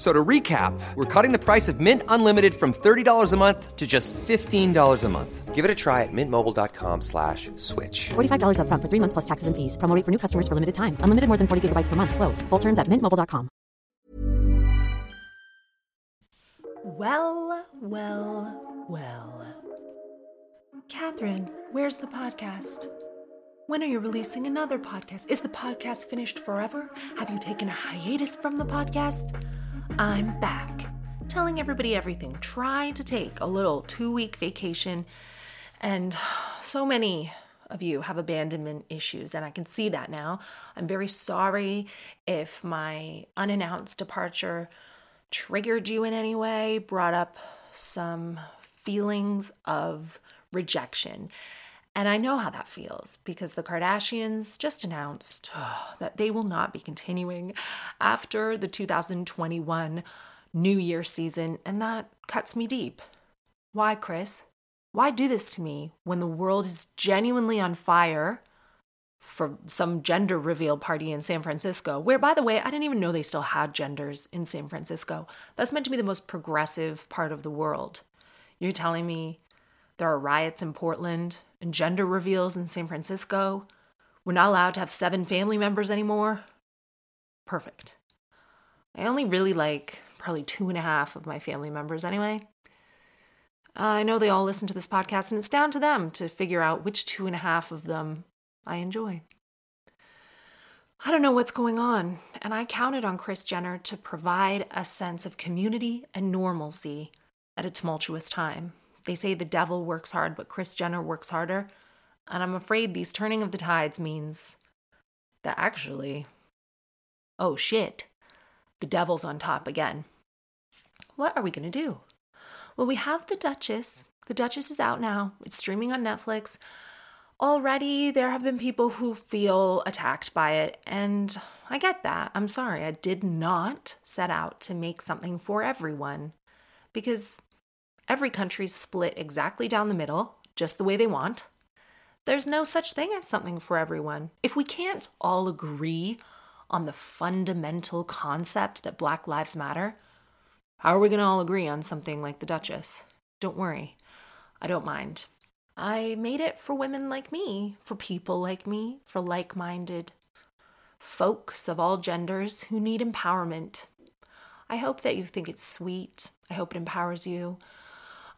So to recap, we're cutting the price of Mint Unlimited from $30 a month to just $15 a month. Give it a try at mintmobile.com slash switch. $45 up front for three months plus taxes and fees. Promo rate for new customers for limited time. Unlimited more than 40 gigabytes per month. Slows. Full terms at mintmobile.com. Well, well, well. Katherine, where's the podcast? When are you releasing another podcast? Is the podcast finished forever? Have you taken a hiatus from the podcast? I'm back, telling everybody everything, trying to take a little two week vacation. And so many of you have abandonment issues, and I can see that now. I'm very sorry if my unannounced departure triggered you in any way, brought up some feelings of rejection. And I know how that feels because the Kardashians just announced oh, that they will not be continuing after the 2021 New Year season, and that cuts me deep. Why, Kris? Why do this to me when the world is genuinely on fire for some gender reveal party in San Francisco? Where, by the way, I didn't even know they still had genders in San Francisco. That's meant to be the most progressive part of the world. You're telling me there are riots in Portland and gender reveals in San Francisco. We're not allowed to have seven family members anymore. Perfect. I only really like probably two and a half of my family members anyway. Uh, I know they all listen to this podcast, and it's down to them to figure out which two and a half of them I enjoy. I don't know what's going on, and I counted on Kris Jenner to provide a sense of community and normalcy at a tumultuous time. They say the devil works hard, but Kris Jenner works harder. And I'm afraid these turning of the tides means that actually, oh shit, the devil's on top again. What are we going to do? Well, we have The Duchess. The Duchess is out now, it's streaming on Netflix. Already, there have been people who feel attacked by it, and I get that. I'm sorry. I did not set out to make something for everyone because Every country's split exactly down the middle, just the way they want. There's no such thing as something for everyone. If we can't all agree on the fundamental concept that Black Lives Matter, how are we going to all agree on something like the Duchess? Don't worry, I don't mind. I made it for women like me, for people like me, for like minded folks of all genders who need empowerment. I hope that you think it's sweet. I hope it empowers you.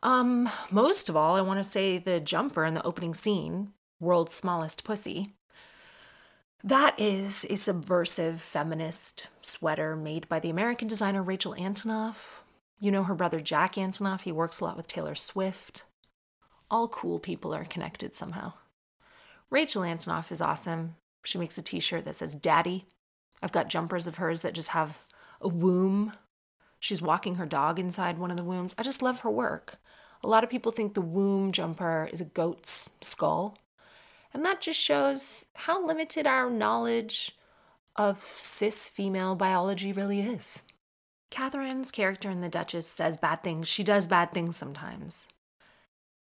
Um, most of all, I want to say the jumper in the opening scene, World's Smallest Pussy. That is a subversive feminist sweater made by the American designer Rachel Antonoff. You know her brother Jack Antonoff, he works a lot with Taylor Swift. All cool people are connected somehow. Rachel Antonoff is awesome. She makes a t shirt that says Daddy. I've got jumpers of hers that just have a womb. She's walking her dog inside one of the wombs. I just love her work. A lot of people think the womb jumper is a goat's skull. And that just shows how limited our knowledge of cis female biology really is. Katherine's character in The Duchess says bad things. She does bad things sometimes.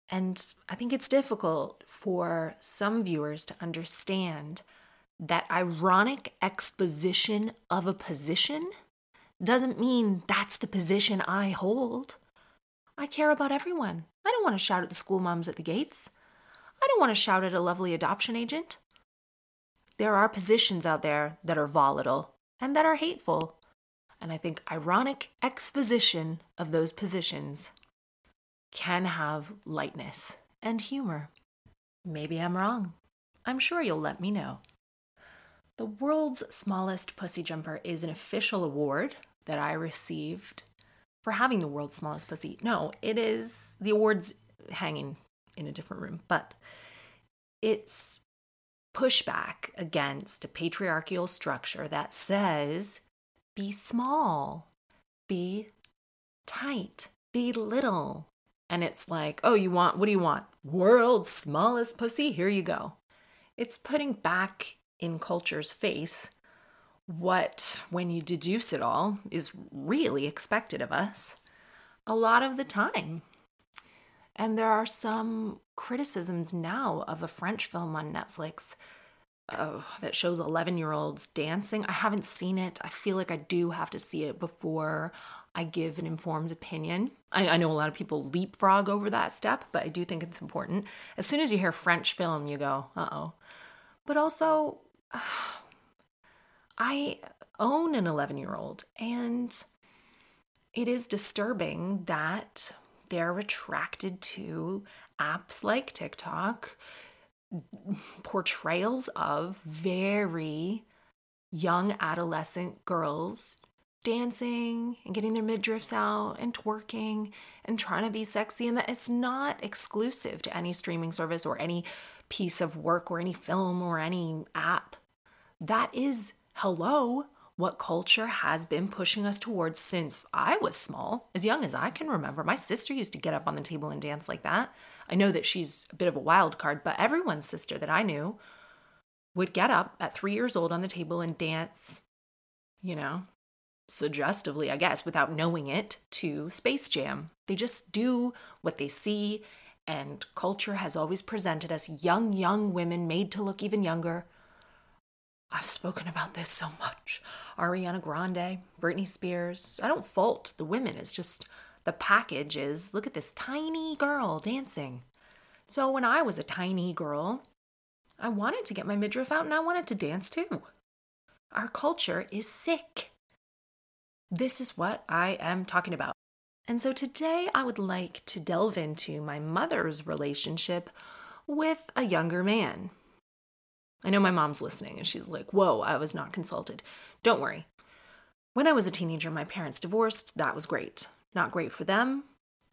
And I think it's difficult for some viewers to understand that ironic exposition of a position doesn't mean that's the position I hold. I care about everyone. I don't want to shout at the school moms at the gates. I don't want to shout at a lovely adoption agent. There are positions out there that are volatile and that are hateful. And I think ironic exposition of those positions can have lightness and humor. Maybe I'm wrong. I'm sure you'll let me know. The world's smallest pussy jumper is an official award that I received for having the world's smallest pussy. No, it is the award's hanging in a different room, but it's pushback against a patriarchal structure that says be small, be tight, be little. And it's like, oh, you want, what do you want? World's smallest pussy? Here you go. It's putting back in culture's face what, when you deduce it all, is really expected of us a lot of the time. And there are some criticisms now of a French film on Netflix uh, that shows 11 year olds dancing. I haven't seen it. I feel like I do have to see it before I give an informed opinion. I, I know a lot of people leapfrog over that step, but I do think it's important. As soon as you hear French film, you go, uh oh. But also, I own an 11 year old, and it is disturbing that they're attracted to apps like TikTok, portrayals of very young adolescent girls dancing and getting their midriffs out and twerking and trying to be sexy and that it's not exclusive to any streaming service or any piece of work or any film or any app. That is hello what culture has been pushing us towards since I was small, as young as I can remember. My sister used to get up on the table and dance like that. I know that she's a bit of a wild card, but everyone's sister that I knew would get up at three years old on the table and dance, you know, suggestively, I guess, without knowing it, to Space Jam. They just do what they see, and culture has always presented us young, young women made to look even younger I've spoken about this so much. Ariana Grande, Britney Spears. I don't fault the women. It's just the package is look at this tiny girl dancing. So when I was a tiny girl, I wanted to get my midriff out and I wanted to dance too. Our culture is sick. This is what I am talking about. And so today I would like to delve into my mother's relationship with a younger man. I know my mom's listening and she's like, Whoa, I was not consulted. Don't worry. When I was a teenager, my parents divorced. That was great. Not great for them.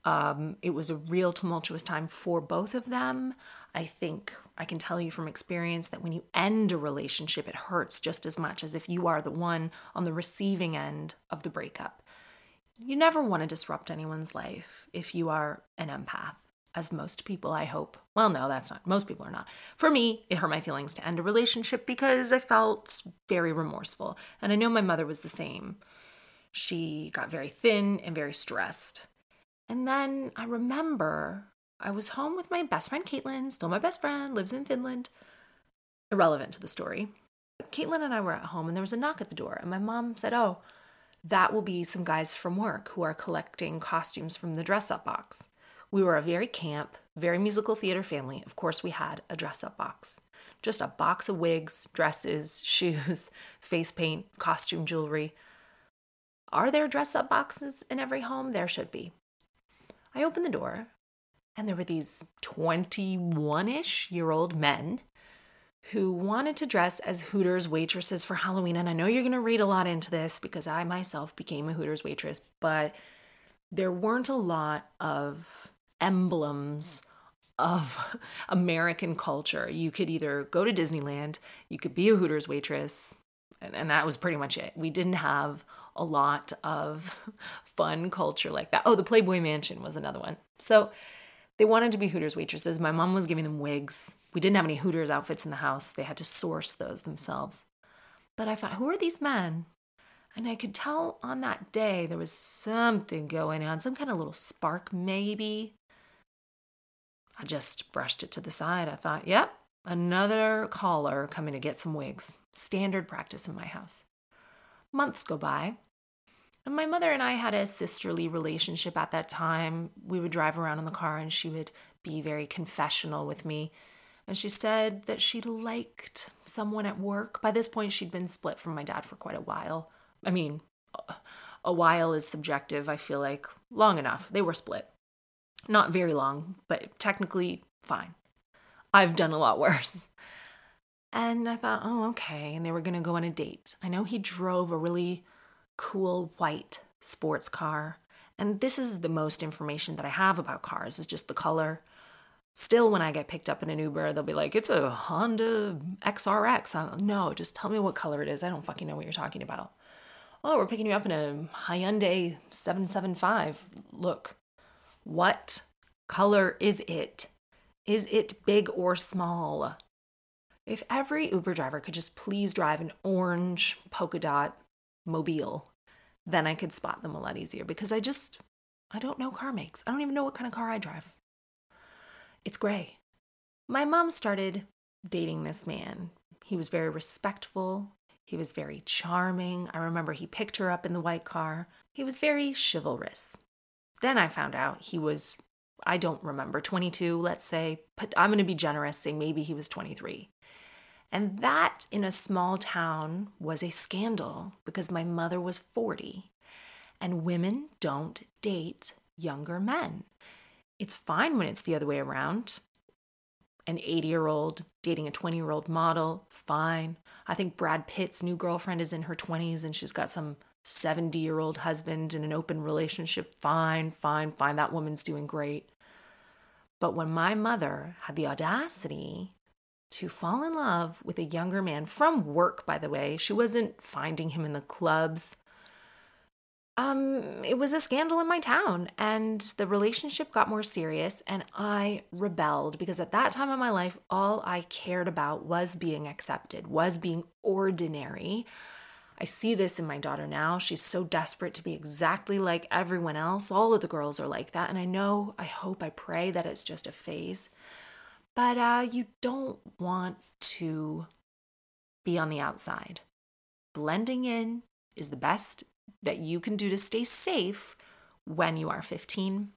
Um, it was a real tumultuous time for both of them. I think I can tell you from experience that when you end a relationship, it hurts just as much as if you are the one on the receiving end of the breakup. You never want to disrupt anyone's life if you are an empath as most people, I hope. Well, no, that's not. Most people are not. For me, it hurt my feelings to end a relationship because I felt very remorseful. And I know my mother was the same. She got very thin and very stressed. And then I remember I was home with my best friend, Caitlin, still my best friend, lives in Finland. Irrelevant to the story. Caitlin and I were at home and there was a knock at the door. And my mom said, Oh, that will be some guys from work who are collecting costumes from the dress up box. We were a very camp, very musical theater family. Of course, we had a dress up box. Just a box of wigs, dresses, shoes, face paint, costume jewelry. Are there dress up boxes in every home? There should be. I opened the door, and there were these 21 ish year old men who wanted to dress as Hooters waitresses for Halloween. And I know you're going to read a lot into this because I myself became a Hooters waitress, but there weren't a lot of emblems of American culture. You could either go to Disneyland, you could be a Hooters waitress, and, and, that was pretty much it. We didn't have a lot of fun culture like that. Oh, the Playboy Mansion was another one. So they wanted to be Hooters waitresses. My mom was giving them wigs. We didn't have any Hooters outfits in the house, they had to source those themselves. But I thought, who are these men? And I could tell on that day there was something going on, some kind of little spark, maybe. I just brushed it to the side. I thought, yep, another caller coming to get some wigs. Standard practice in my house. Months go by. And my mother and I had a sisterly relationship at that time. We would drive around in the car and she would be very confessional with me. And she said that she liked someone at work. By this point, she'd been split from my dad for quite a while. I mean, a while is subjective, I feel like. Long enough. They were split. Not very long, but technically fine. I've done a lot worse. And I thought, oh, okay. And they were going to go on a date. I know he drove a really cool white sports car. And this is the most information that I have about cars, is just the color. Still, when I get picked up in an Uber, they'll be like, it's a Honda XRX. I'm, no, just tell me what color it is. I don't fucking know what you're talking about. Oh, we're picking you up in a Hyundai 775. Look, what color is it? Is it big or small? If every Uber driver could just please drive an orange polka dot mobile, then I could spot them a lot easier because I just, I don't know car makes. I don't even know what kind of car I drive. It's gray. My mom started dating this man. He was very respectful. He was very charming. I remember he picked her up in the white car. He was very chivalrous. Then I found out he was, I don't remember, 22, let's say, but I'm going to be generous, say maybe he was 23. And that in a small town was a scandal because my mother was 40 and women don't date younger men. It's fine when it's the other way around. An 80 year old dating a 20 year old model, fine. I think Brad Pitt's new girlfriend is in her 20s and she's got some 70 year old husband in an open relationship, fine, fine, fine. That woman's doing great. But when my mother had the audacity to fall in love with a younger man from work, by the way. She wasn't finding him in the clubs. Um, it was a scandal in my town, and the relationship got more serious, and I rebelled because at that time in my life, all I cared about was being accepted, was being ordinary. I see this in my daughter now. She's so desperate to be exactly like everyone else. All of the girls are like that. And I know, I hope, I pray that it's just a phase. But uh, you don't want to be on the outside. Blending in is the best that you can do to stay safe when you are 15.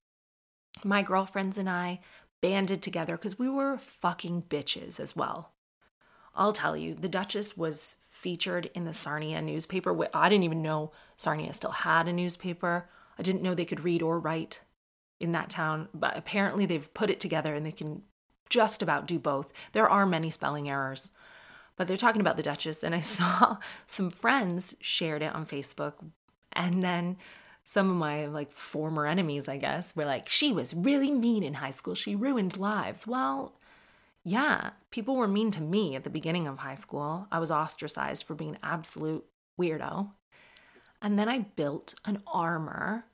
My girlfriends and I banded together because we were fucking bitches as well. I'll tell you, the Duchess was featured in the Sarnia newspaper. I didn't even know Sarnia still had a newspaper. I didn't know they could read or write in that town, but apparently they've put it together and they can just about do both. There are many spelling errors, but they're talking about the Duchess, and I saw some friends shared it on Facebook, and then some of my like former enemies, I guess, were like, she was really mean in high school. She ruined lives. Well, yeah, people were mean to me at the beginning of high school. I was ostracized for being an absolute weirdo. And then I built an armor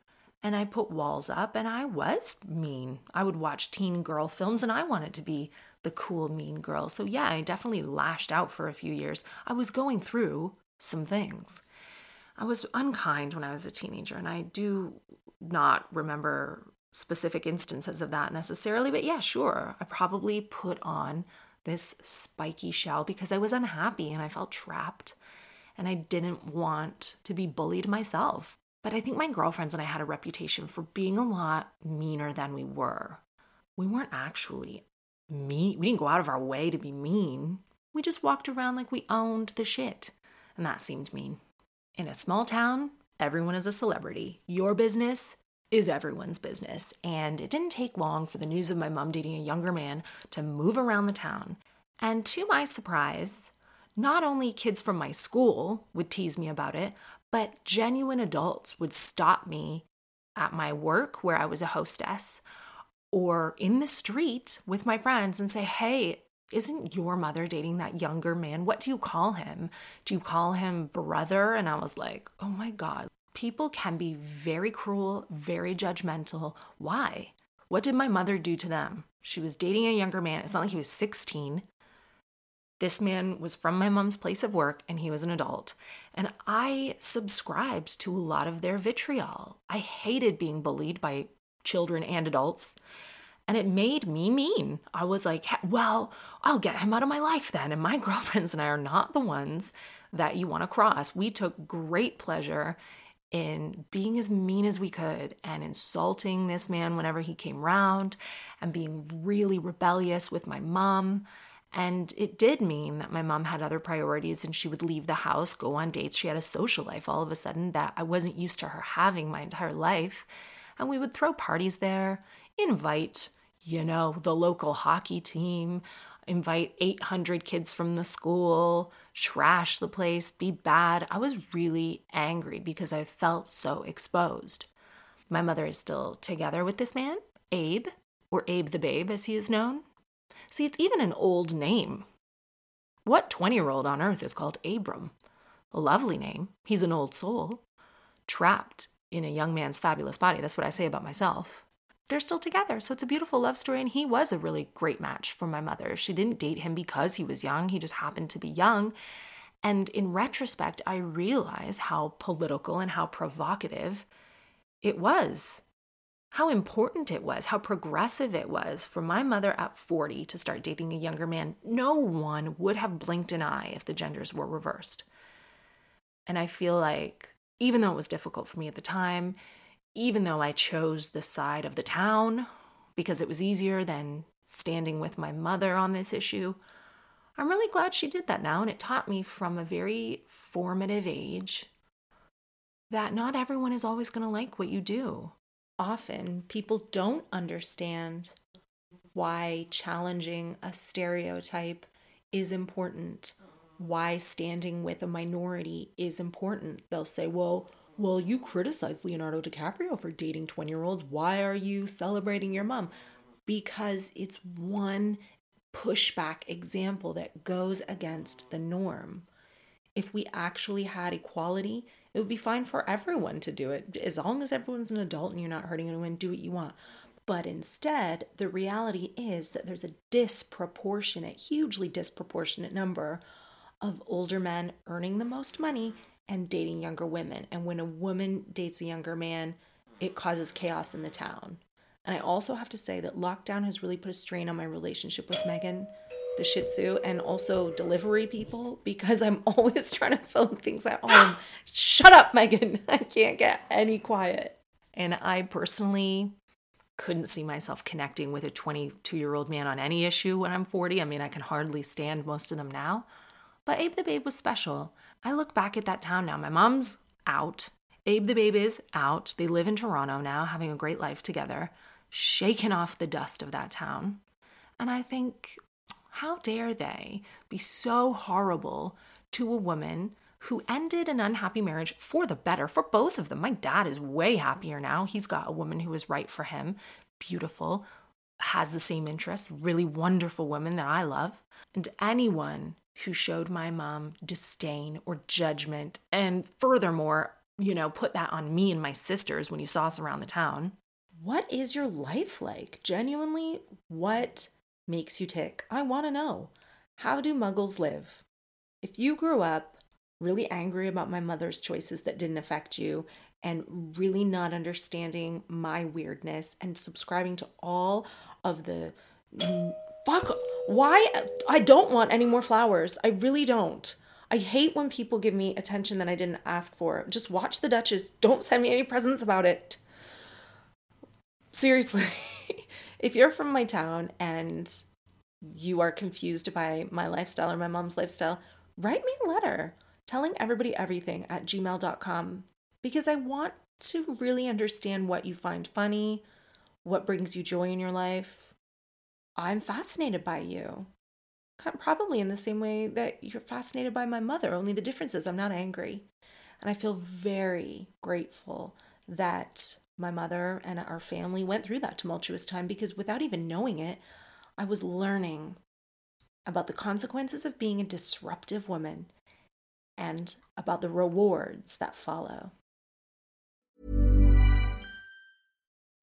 and I put walls up and I was mean. I would watch teen girl films and I wanted to be the cool mean girl. So yeah, I definitely lashed out for a few years. I was going through some things. I was unkind when I was a teenager and I do not remember specific instances of that necessarily, but yeah, sure. I probably put on this spiky shell because I was unhappy and I felt trapped and I didn't want to be bullied myself. But I think my girlfriends and I had a reputation for being a lot meaner than we were. We weren't actually mean. We didn't go out of our way to be mean. We just walked around like we owned the shit. And that seemed mean. In a small town, everyone is a celebrity. Your business is everyone's business. And it didn't take long for the news of my mom dating a younger man to move around the town. And to my surprise, not only kids from my school would tease me about it, but genuine adults would stop me at my work where I was a hostess or in the street with my friends and say, Hey, isn't your mother dating that younger man? What do you call him? Do you call him brother? And I was like, Oh my God. People can be very cruel, very judgmental. Why? What did my mother do to them? She was dating a younger man. It's not like he was 16. This man was from my mom's place of work and he was an adult. And I subscribed to a lot of their vitriol. I hated being bullied by children and adults. And it made me mean. I was like, well, I'll get him out of my life then. And my girlfriends and I are not the ones that you want to cross. We took great pleasure in being as mean as we could and insulting this man whenever he came round and being really rebellious with my mom and it did mean that my mom had other priorities and she would leave the house, go on dates. She had a social life all of a sudden that I wasn't used to her having my entire life. And we would throw parties there invite, you know, the local hockey team, invite 800 kids from the school, trash the place, be bad. I was really angry because I felt so exposed. My mother is still together with this man, Abe, or Abe the Babe as he is known. See, it's even an old name. What 20 year old on earth is called Abram? A lovely name. He's an old soul, trapped in a young man's fabulous body. That's what I say about myself they're still together. So it's a beautiful love story. And he was a really great match for my mother. She didn't date him because he was young, he just happened to be young. And in retrospect, I realize how political and how provocative it was, how important it was, how progressive it was for my mother at 40 to start dating a younger man. No one would have blinked an eye if the genders were reversed. And I feel like, even though it was difficult for me at the time, even though I chose the side of the town because it was easier than standing with my mother on this issue, I'm really glad she did that now. And it taught me from a very formative age that not everyone is always going to like what you do. Often people don't understand why challenging a stereotype is important, why standing with a minority is important. They'll say, well, well, you criticize Leonardo DiCaprio for dating 20 year olds. Why are you celebrating your mom? Because it's one pushback example that goes against the norm. If we actually had equality, it would be fine for everyone to do it. As long as everyone's an adult and you're not hurting anyone, do what you want. But instead, the reality is that there's a disproportionate, hugely disproportionate number of older men earning the most money and dating younger women. And when a woman dates a younger man, it causes chaos in the town. And I also have to say that lockdown has really put a strain on my relationship with Megan, the Shih Tzu, and also delivery people because I'm always trying to film things at home. Shut up, Megan. I can't get any quiet. And I personally couldn't see myself connecting with a 22 year old man on any issue when I'm 40. I mean, I can hardly stand most of them now. But Abe the Babe was special. I look back at that town now. My mom's out. Abe the Babe is out. They live in Toronto now, having a great life together, shaking off the dust of that town. And I think, how dare they be so horrible to a woman who ended an unhappy marriage for the better for both of them? My dad is way happier now. He's got a woman who is right for him, beautiful, has the same interests, really wonderful woman that I love. And anyone who showed my mom disdain or judgment, and furthermore, you know, put that on me and my sisters when you saw us around the town. What is your life like? Genuinely, what makes you tick? I want to know. How do muggles live? If you grew up really angry about my mother's choices that didn't affect you, and really not understanding my weirdness and subscribing to all of the fuck why I don't want any more flowers. I really don't. I hate when people give me attention that I didn't ask for. Just watch the Duchess. Don't send me any presents about it. Seriously. if you're from my town and you are confused by my lifestyle or my mom's lifestyle, write me a letter telling everybody everything at gmail.com because I want to really understand what you find funny, what brings you joy in your life, I'm fascinated by you. Probably in the same way that you're fascinated by my mother, only the difference is I'm not angry. And I feel very grateful that my mother and our family went through that tumultuous time because without even knowing it, I was learning about the consequences of being a disruptive woman and about the rewards that follow.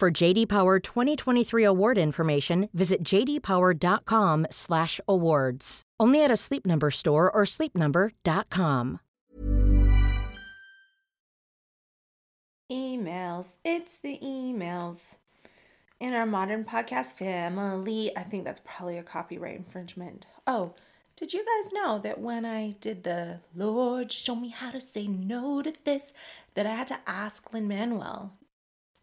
For JD Power 2023 award information, visit jdpower.com/awards. Only at a Sleep Number store or sleepnumber.com. Emails. It's the emails. In our modern podcast family, I think that's probably a copyright infringement. Oh, did you guys know that when I did the Lord, show me how to say no to this, that I had to ask Lin Manuel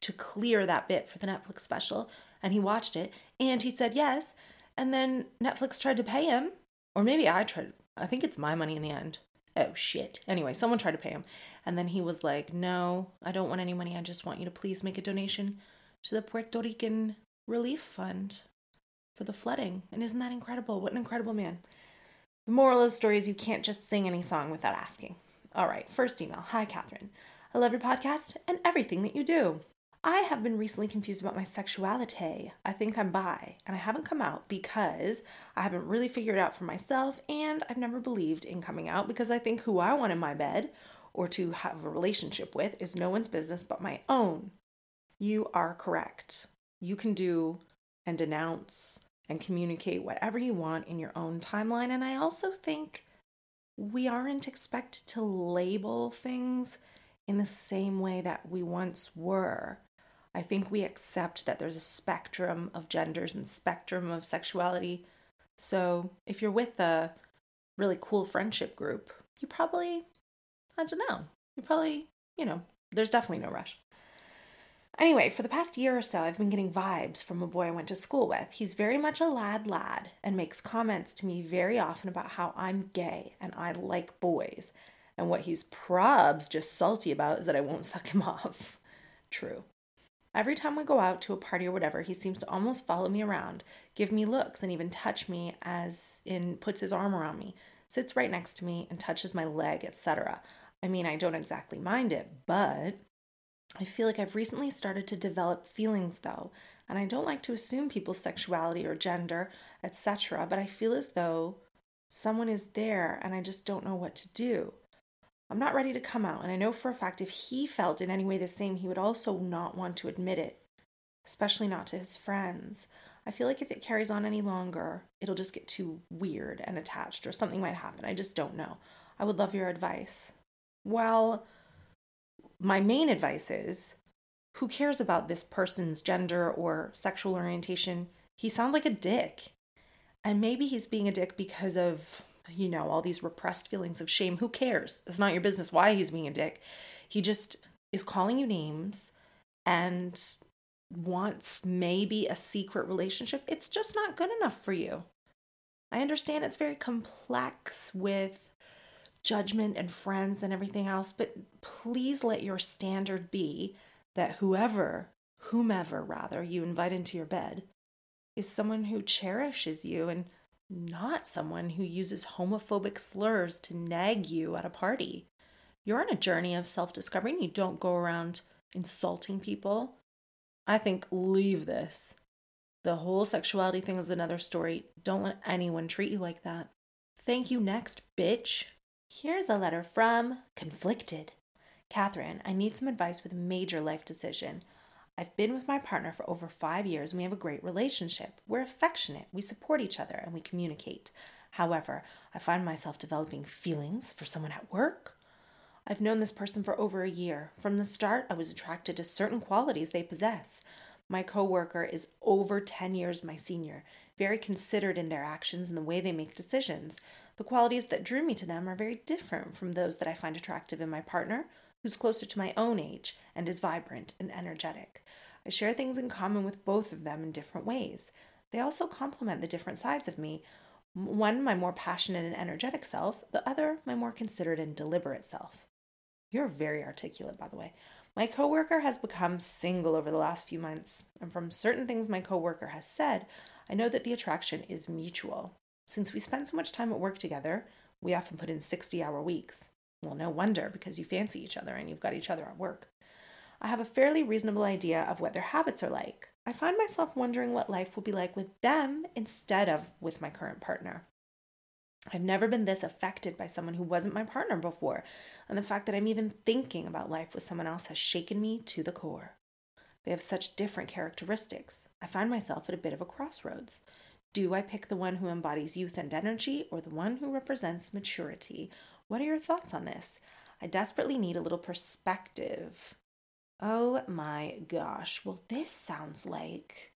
to clear that bit for the Netflix special? And he watched it and he said yes. And then Netflix tried to pay him, or maybe I tried. I think it's my money in the end. Oh shit. Anyway, someone tried to pay him. And then he was like, No, I don't want any money. I just want you to please make a donation to the Puerto Rican Relief Fund for the flooding. And isn't that incredible? What an incredible man. The moral of the story is you can't just sing any song without asking. All right, first email. Hi, Katherine. I love your podcast and everything that you do. I have been recently confused about my sexuality. I think I'm bi, and I haven't come out because I haven't really figured it out for myself, and I've never believed in coming out because I think who I want in my bed or to have a relationship with is no one's business but my own. You are correct. You can do and denounce and communicate whatever you want in your own timeline. And I also think we aren't expected to label things in the same way that we once were. I think we accept that there's a spectrum of genders and spectrum of sexuality. So if you're with a really cool friendship group, you probably, I don't know, you probably, you know, there's definitely no rush. Anyway, for the past year or so, I've been getting vibes from a boy I went to school with. He's very much a lad lad and makes comments to me very often about how I'm gay and I like boys. And what he's probs just salty about is that I won't suck him off. True. Every time we go out to a party or whatever, he seems to almost follow me around, give me looks, and even touch me as in puts his arm around me, sits right next to me, and touches my leg, etc. I mean, I don't exactly mind it, but I feel like I've recently started to develop feelings though, and I don't like to assume people's sexuality or gender, etc., but I feel as though someone is there and I just don't know what to do. I'm not ready to come out, and I know for a fact if he felt in any way the same, he would also not want to admit it, especially not to his friends. I feel like if it carries on any longer, it'll just get too weird and attached, or something might happen. I just don't know. I would love your advice. Well, my main advice is who cares about this person's gender or sexual orientation? He sounds like a dick. And maybe he's being a dick because of, you know, all these repressed feelings of shame. Who cares? It's not your business why he's being a dick. He just is calling you names and wants maybe a secret relationship. It's just not good enough for you. I understand it's very complex with judgment and friends and everything else, but please let your standard be that whoever, whomever rather, you invite into your bed is someone who cherishes you and not someone who uses homophobic slurs to nag you at a party. You're on a journey of self discovery and you don't go around insulting people. I think leave this. The whole sexuality thing is another story. Don't let anyone treat you like that. Thank you next, bitch. Here's a letter from Conflicted. Katherine, I need some advice with a major life decision. I've been with my partner for over five years and we have a great relationship. We're affectionate, we support each other, and we communicate. However, I find myself developing feelings for someone at work. I've known this person for over a year. From the start, I was attracted to certain qualities they possess. My coworker is over 10 years my senior, very considered in their actions and the way they make decisions. The qualities that drew me to them are very different from those that I find attractive in my partner, who's closer to my own age and is vibrant and energetic. I share things in common with both of them in different ways. They also complement the different sides of me one, my more passionate and energetic self, the other, my more considered and deliberate self. You're very articulate, by the way. My coworker has become single over the last few months, and from certain things my coworker has said, I know that the attraction is mutual. Since we spend so much time at work together, we often put in 60 hour weeks. Well, no wonder, because you fancy each other and you've got each other at work. I have a fairly reasonable idea of what their habits are like. I find myself wondering what life will be like with them instead of with my current partner. I've never been this affected by someone who wasn't my partner before, and the fact that I'm even thinking about life with someone else has shaken me to the core. They have such different characteristics. I find myself at a bit of a crossroads. Do I pick the one who embodies youth and energy or the one who represents maturity? What are your thoughts on this? I desperately need a little perspective. Oh my gosh. Well, this sounds like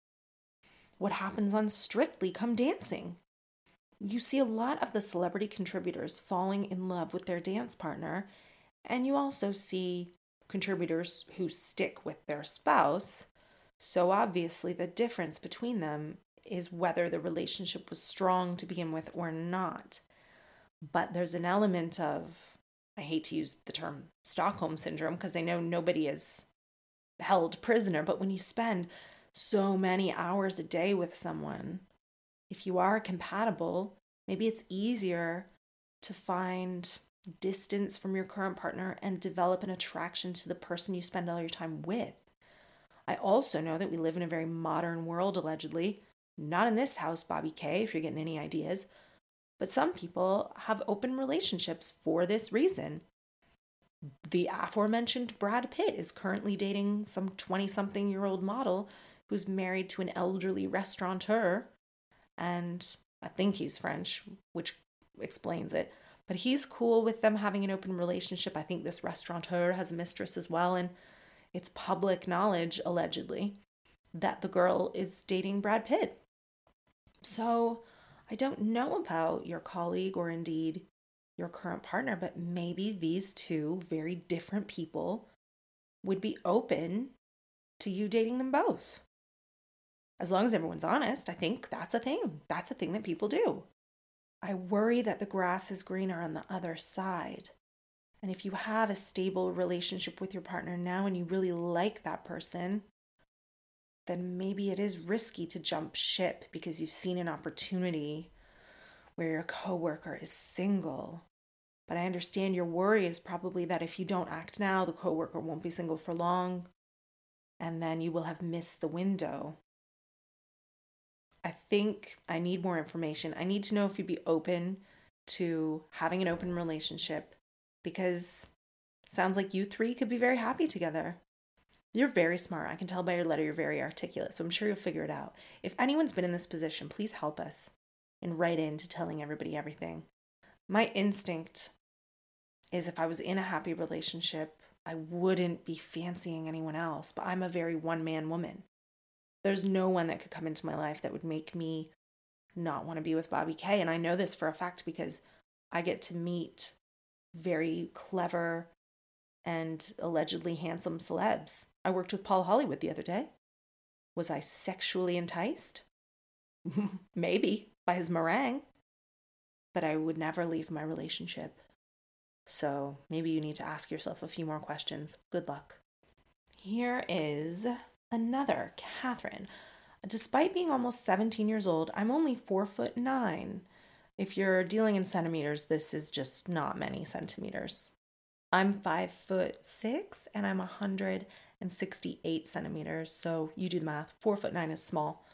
what happens on Strictly Come Dancing. You see a lot of the celebrity contributors falling in love with their dance partner, and you also see contributors who stick with their spouse. So, obviously, the difference between them is whether the relationship was strong to begin with or not. But there's an element of, I hate to use the term Stockholm syndrome because I know nobody is held prisoner, but when you spend so many hours a day with someone, if you are compatible, maybe it's easier to find distance from your current partner and develop an attraction to the person you spend all your time with. I also know that we live in a very modern world, allegedly. Not in this house, Bobby K, if you're getting any ideas. But some people have open relationships for this reason. The aforementioned Brad Pitt is currently dating some 20 something year old model who's married to an elderly restaurateur. And I think he's French, which explains it. But he's cool with them having an open relationship. I think this restaurateur has a mistress as well. And it's public knowledge, allegedly, that the girl is dating Brad Pitt. So I don't know about your colleague or indeed your current partner, but maybe these two very different people would be open to you dating them both. As long as everyone's honest, I think that's a thing. That's a thing that people do. I worry that the grass is greener on the other side. And if you have a stable relationship with your partner now and you really like that person, then maybe it is risky to jump ship because you've seen an opportunity where your coworker is single. But I understand your worry is probably that if you don't act now, the coworker won't be single for long, and then you will have missed the window. I think I need more information. I need to know if you'd be open to having an open relationship because sounds like you three could be very happy together. You're very smart. I can tell by your letter you're very articulate, so I'm sure you'll figure it out. If anyone's been in this position, please help us and write in to telling everybody everything. My instinct is if I was in a happy relationship, I wouldn't be fancying anyone else, but I'm a very one man woman. There's no one that could come into my life that would make me not want to be with Bobby K. And I know this for a fact because I get to meet very clever and allegedly handsome celebs. I worked with Paul Hollywood the other day. Was I sexually enticed? Maybe by his meringue. But I would never leave my relationship. So maybe you need to ask yourself a few more questions. Good luck. Here is another Katherine. Despite being almost 17 years old, I'm only four foot nine. If you're dealing in centimeters, this is just not many centimeters. I'm five foot six and I'm 168 centimeters. So you do the math. Four foot nine is small.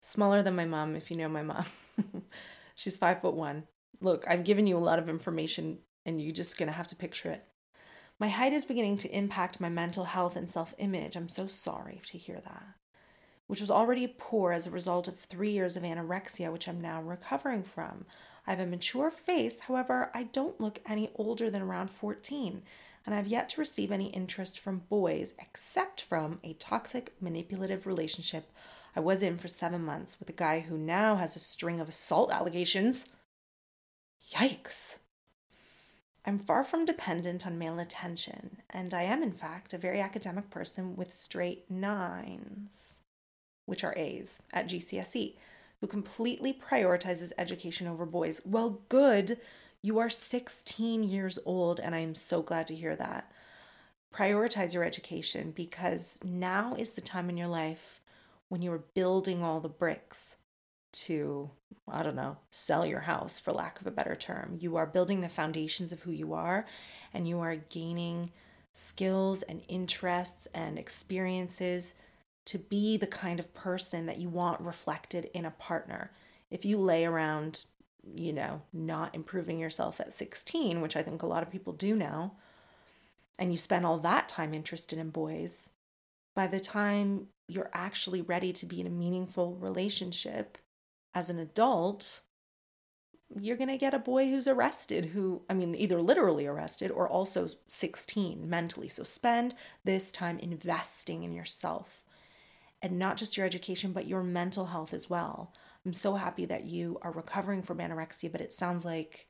Smaller than my mom, if you know my mom. She's five foot one. Look, I've given you a lot of information and you're just gonna have to picture it. My height is beginning to impact my mental health and self image. I'm so sorry to hear that. Which was already poor as a result of three years of anorexia, which I'm now recovering from. I have a mature face, however, I don't look any older than around 14, and I've yet to receive any interest from boys except from a toxic, manipulative relationship I was in for seven months with a guy who now has a string of assault allegations. Yikes. I'm far from dependent on male attention, and I am, in fact, a very academic person with straight nines, which are A's, at GCSE who completely prioritizes education over boys. Well, good. You are 16 years old, and I am so glad to hear that. Prioritize your education because now is the time in your life when you are building all the bricks to, I don't know, sell your house for lack of a better term. You are building the foundations of who you are and you are gaining skills and interests and experiences to be the kind of person that you want reflected in a partner. If you lay around, you know, not improving yourself at 16, which I think a lot of people do now, and you spend all that time interested in boys, by the time you're actually ready to be in a meaningful relationship as an adult, you're going to get a boy who's arrested, who, I mean, either literally arrested or also 16 mentally. So spend this time investing in yourself and not just your education, but your mental health as well. I'm so happy that you are recovering from anorexia, but it sounds like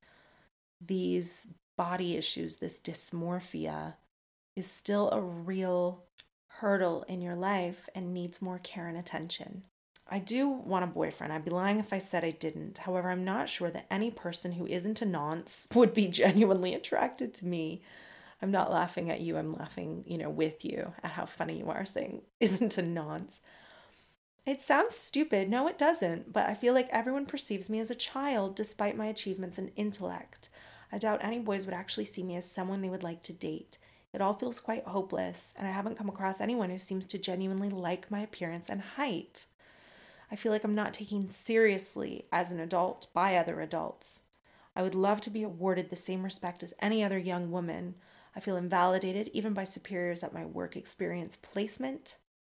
these body issues, this dysmorphia, is still a real hurdle in your life and needs more care and attention. I do want a boyfriend. I'd be lying if I said I didn't. However, I'm not sure that any person who isn't a nonce would be genuinely attracted to me. I'm not laughing at you. I'm laughing, you know, with you at how funny you are saying isn't a nonce. It sounds stupid. No, it doesn't. But I feel like everyone perceives me as a child despite my achievements and intellect. I doubt any boys would actually see me as someone they would like to date. It all feels quite hopeless, and I haven't come across anyone who seems to genuinely like my appearance and height. I feel like I'm not taken seriously as an adult by other adults. I would love to be awarded the same respect as any other young woman. I feel invalidated even by superiors at my work experience placement.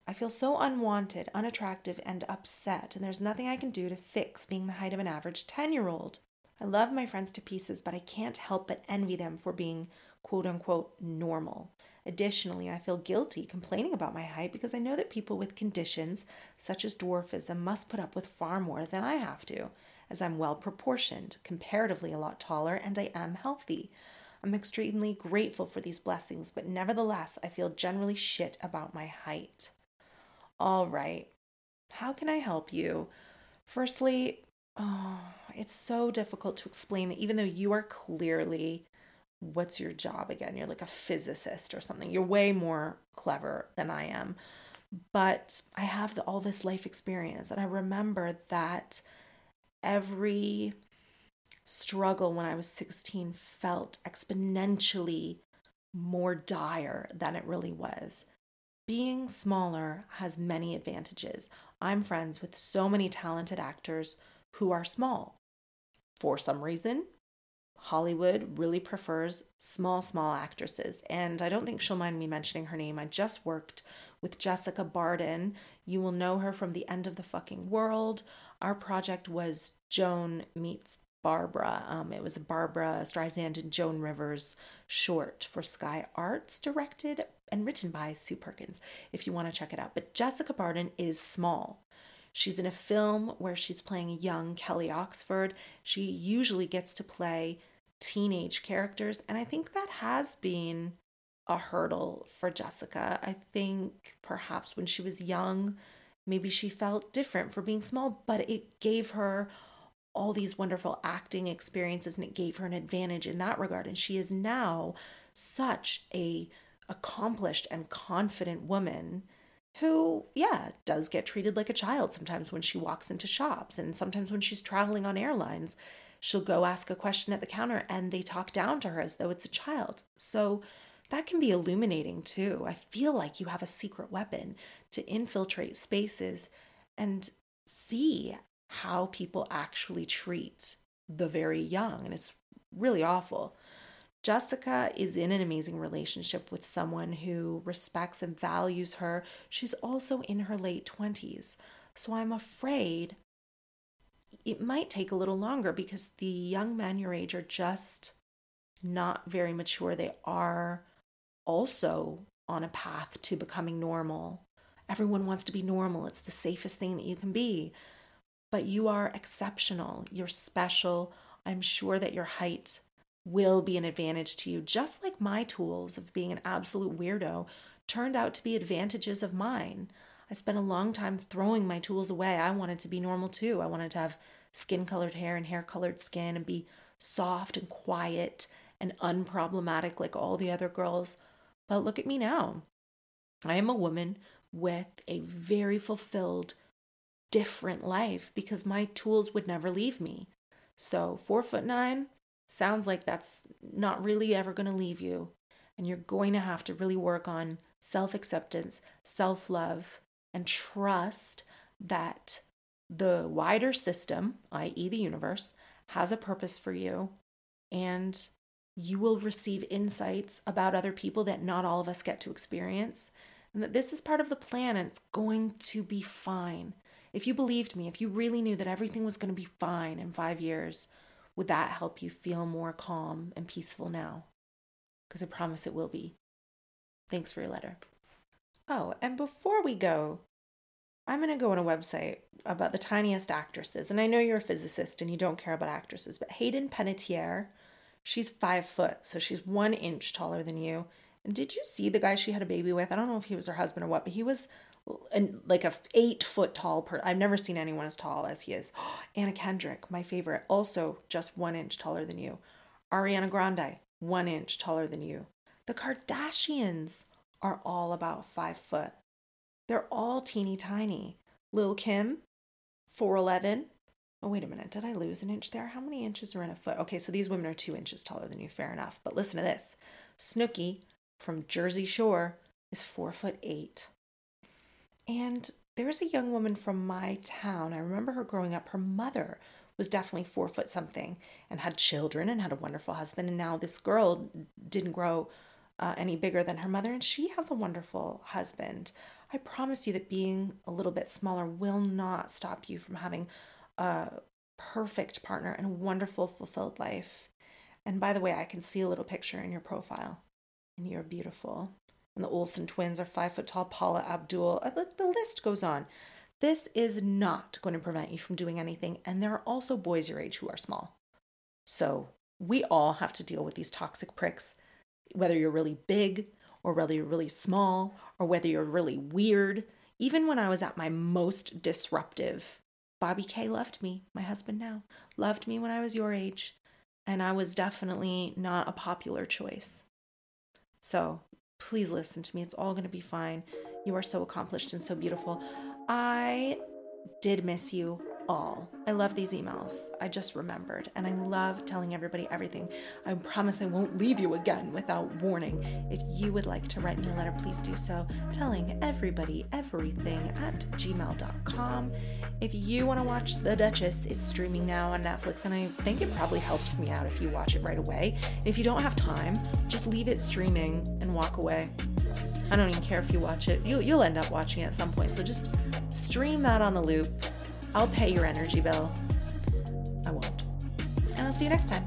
I feel so unwanted, unattractive, and upset, and there's nothing I can do to fix being the height of an average 10 year old. I love my friends to pieces, but I can't help but envy them for being quote unquote normal. Additionally, I feel guilty complaining about my height because I know that people with conditions such as dwarfism must put up with far more than I have to, as I'm well proportioned, comparatively a lot taller, and I am healthy. I'm extremely grateful for these blessings, but nevertheless, I feel generally shit about my height. All right, how can I help you? Firstly, oh, it's so difficult to explain that even though you are clearly what's your job again? You're like a physicist or something. You're way more clever than I am. But I have the, all this life experience. And I remember that every struggle when I was 16 felt exponentially more dire than it really was. Being smaller has many advantages. I'm friends with so many talented actors who are small. For some reason, Hollywood really prefers small, small actresses. And I don't think she'll mind me mentioning her name. I just worked with Jessica Barden. You will know her from The End of the Fucking World. Our project was Joan meets Barbra. Um, it was Barbra Streisand and Joan Rivers short for Sky Arts, directed and written by Sue Perkins, if you want to check it out. But Jessica Barden is small. She's in a film where she's playing young Kelly Oxford. She usually gets to play teenage characters, and I think that has been a hurdle for Jessica. I think perhaps when she was young, maybe she felt different for being small, but it gave her all these wonderful acting experiences and it gave her an advantage in that regard and she is now such a accomplished and confident woman who, yeah, does get treated like a child sometimes when she walks into shops and sometimes when she's traveling on airlines. She'll go ask a question at the counter and they talk down to her as though it's a child. So that can be illuminating too. I feel like you have a secret weapon to infiltrate spaces and see how people actually treat the very young. And it's really awful. Jessica is in an amazing relationship with someone who respects and values her. She's also in her late 20s. So I'm afraid it might take a little longer because the young men your age are just not very mature. They are also on a path to becoming normal. Everyone wants to be normal, it's the safest thing that you can be. But you are exceptional, you're special. I'm sure that your height will be an advantage to you, just like my tools of being an absolute weirdo turned out to be advantages of mine. I spent a long time throwing my tools away. I wanted to be normal too. I wanted to have skin colored hair and hair colored skin and be soft and quiet and unproblematic like all the other girls. But look at me now. I am a woman with a very fulfilled different life because my tools would never leave me. So, four foot nine sounds like that's not really ever going to leave you. And you're going to have to really work on self acceptance, self love, and trust that the wider system, i.e., the universe, has a purpose for you. And you will receive insights about other people that not all of us get to experience. And that this is part of the plan and it's going to be fine. If you believed me, if you really knew that everything was going to be fine in five years, would that help you feel more calm and peaceful now? Because I promise it will be. Thanks for your letter. Oh, and before we go, I'm going to go on a website about the tiniest actresses. And I know you're a physicist and you don't care about actresses, but Hayden Panettiere, she's five foot, so she's one inch taller than you. And did you see the guy she had a baby with? I don't know if he was her husband or what, but he was and like a eight foot tall per I've never seen anyone as tall as he is. Anna Kendrick, my favorite, also just one inch taller than you. Ariana Grande, one inch taller than you. The Kardashians are all about five foot. They're all teeny tiny. Lil Kim, 4'11. Oh, wait a minute. Did I lose an inch there? How many inches are in a foot? Okay, so these women are two inches taller than you. Fair enough. But listen to this Snooki from Jersey Shore is four foot eight. And there's a young woman from my town. I remember her growing up. Her mother was definitely four foot something and had children and had a wonderful husband. And now this girl didn't grow uh, any bigger than her mother, and she has a wonderful husband. I promise you that being a little bit smaller will not stop you from having a perfect partner and a wonderful, fulfilled life. And by the way, I can see a little picture in your profile, and you're beautiful and the Olsen twins are five foot tall, Paula Abdul. Uh, the list goes on. This is not going to prevent you from doing anything. And there are also boys your age who are small. So we all have to deal with these toxic pricks, whether you're really big or whether you're really small or whether you're really weird. Even when I was at my most disruptive, Bobby K loved me, my husband now, loved me when I was your age. And I was definitely not a popular choice. So Please listen to me. It's all going to be fine. You are so accomplished and so beautiful. I did miss you all. I love these emails. I just remembered, and I love telling everybody everything. I promise I won't leave you again without warning. If you would like to write me a letter, please do so, telling everybody everything at gmail.com. If you want to watch The Duchess, it's streaming now on Netflix, and I think it probably helps me out if you watch it right away. And if you don't have time, just leave it streaming and walk away. I don't even care if you watch it. You, you'll end up watching it at some point. So just stream that on a loop I'll pay your energy bill. I won't. And I'll see you next time.